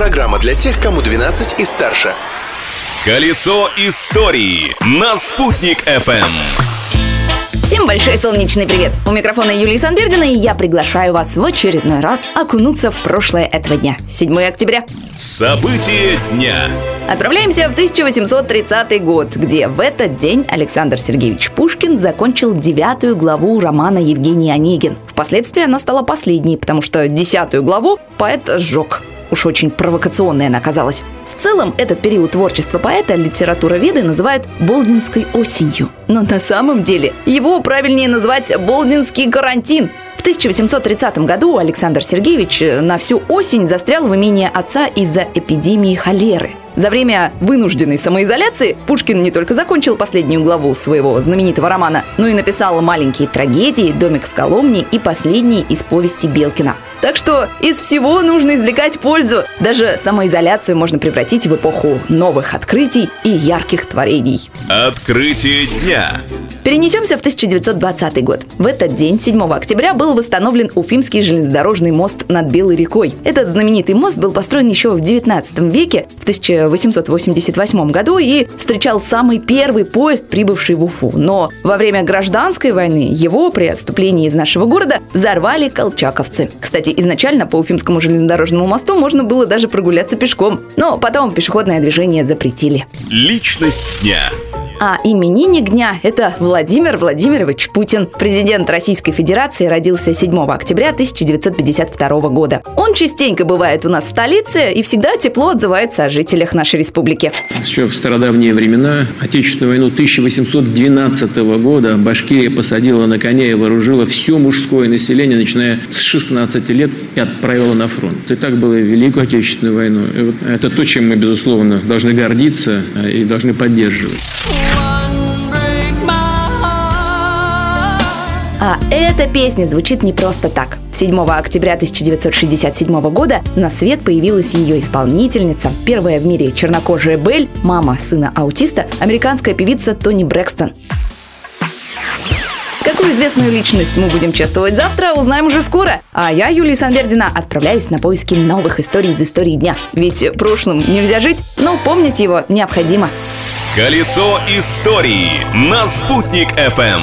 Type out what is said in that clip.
Программа для тех, кому 12 и старше. Колесо истории на «Спутник FM. Всем большой солнечный привет! У микрофона Юлии Санбердина, и я приглашаю вас в очередной раз окунуться в прошлое этого дня. 7 октября. События дня. Отправляемся в 1830 год, где в этот день Александр Сергеевич Пушкин закончил девятую главу романа Евгений Онегин. Впоследствии она стала последней, потому что десятую главу поэт сжег. Уж очень провокационная она оказалась. В целом, этот период творчества поэта литературоведы называют «болдинской осенью». Но на самом деле его правильнее назвать «болдинский карантин», в 1830 году Александр Сергеевич на всю осень застрял в имении отца из-за эпидемии холеры. За время вынужденной самоизоляции Пушкин не только закончил последнюю главу своего знаменитого романа, но и написал маленькие трагедии, домик в Коломне и последние из повести Белкина. Так что из всего нужно извлекать пользу. Даже самоизоляцию можно превратить в эпоху новых открытий и ярких творений. Открытие дня. Перенесемся в 1920 год. В этот день, 7 октября, был восстановлен Уфимский железнодорожный мост над Белой рекой. Этот знаменитый мост был построен еще в 19 веке, в 1888 году, и встречал самый первый поезд, прибывший в Уфу. Но во время гражданской войны его при отступлении из нашего города взорвали колчаковцы. Кстати, изначально по Уфимскому железнодорожному мосту можно было даже прогуляться пешком, но потом пешеходное движение запретили. Личность дня. А именинник дня – это Владимир Владимирович Путин. Президент Российской Федерации родился 7 октября 1952 года. Он частенько бывает у нас в столице и всегда тепло отзывается о жителях нашей республики. Еще в стародавние времена, Отечественную войну 1812 года, Башкирия посадила на коня и вооружила все мужское население, начиная с 16 лет, и отправила на фронт. И так было и Великую Отечественную войну. И вот это то, чем мы, безусловно, должны гордиться а, и должны поддерживать. А эта песня звучит не просто так. 7 октября 1967 года на свет появилась ее исполнительница, первая в мире чернокожая Белль, мама сына аутиста, американская певица Тони Брэкстон. Какую известную личность мы будем чествовать завтра, узнаем уже скоро. А я, Юлия Санвердина, отправляюсь на поиски новых историй из истории дня. Ведь прошлым нельзя жить, но помнить его необходимо. Колесо истории на «Спутник FM.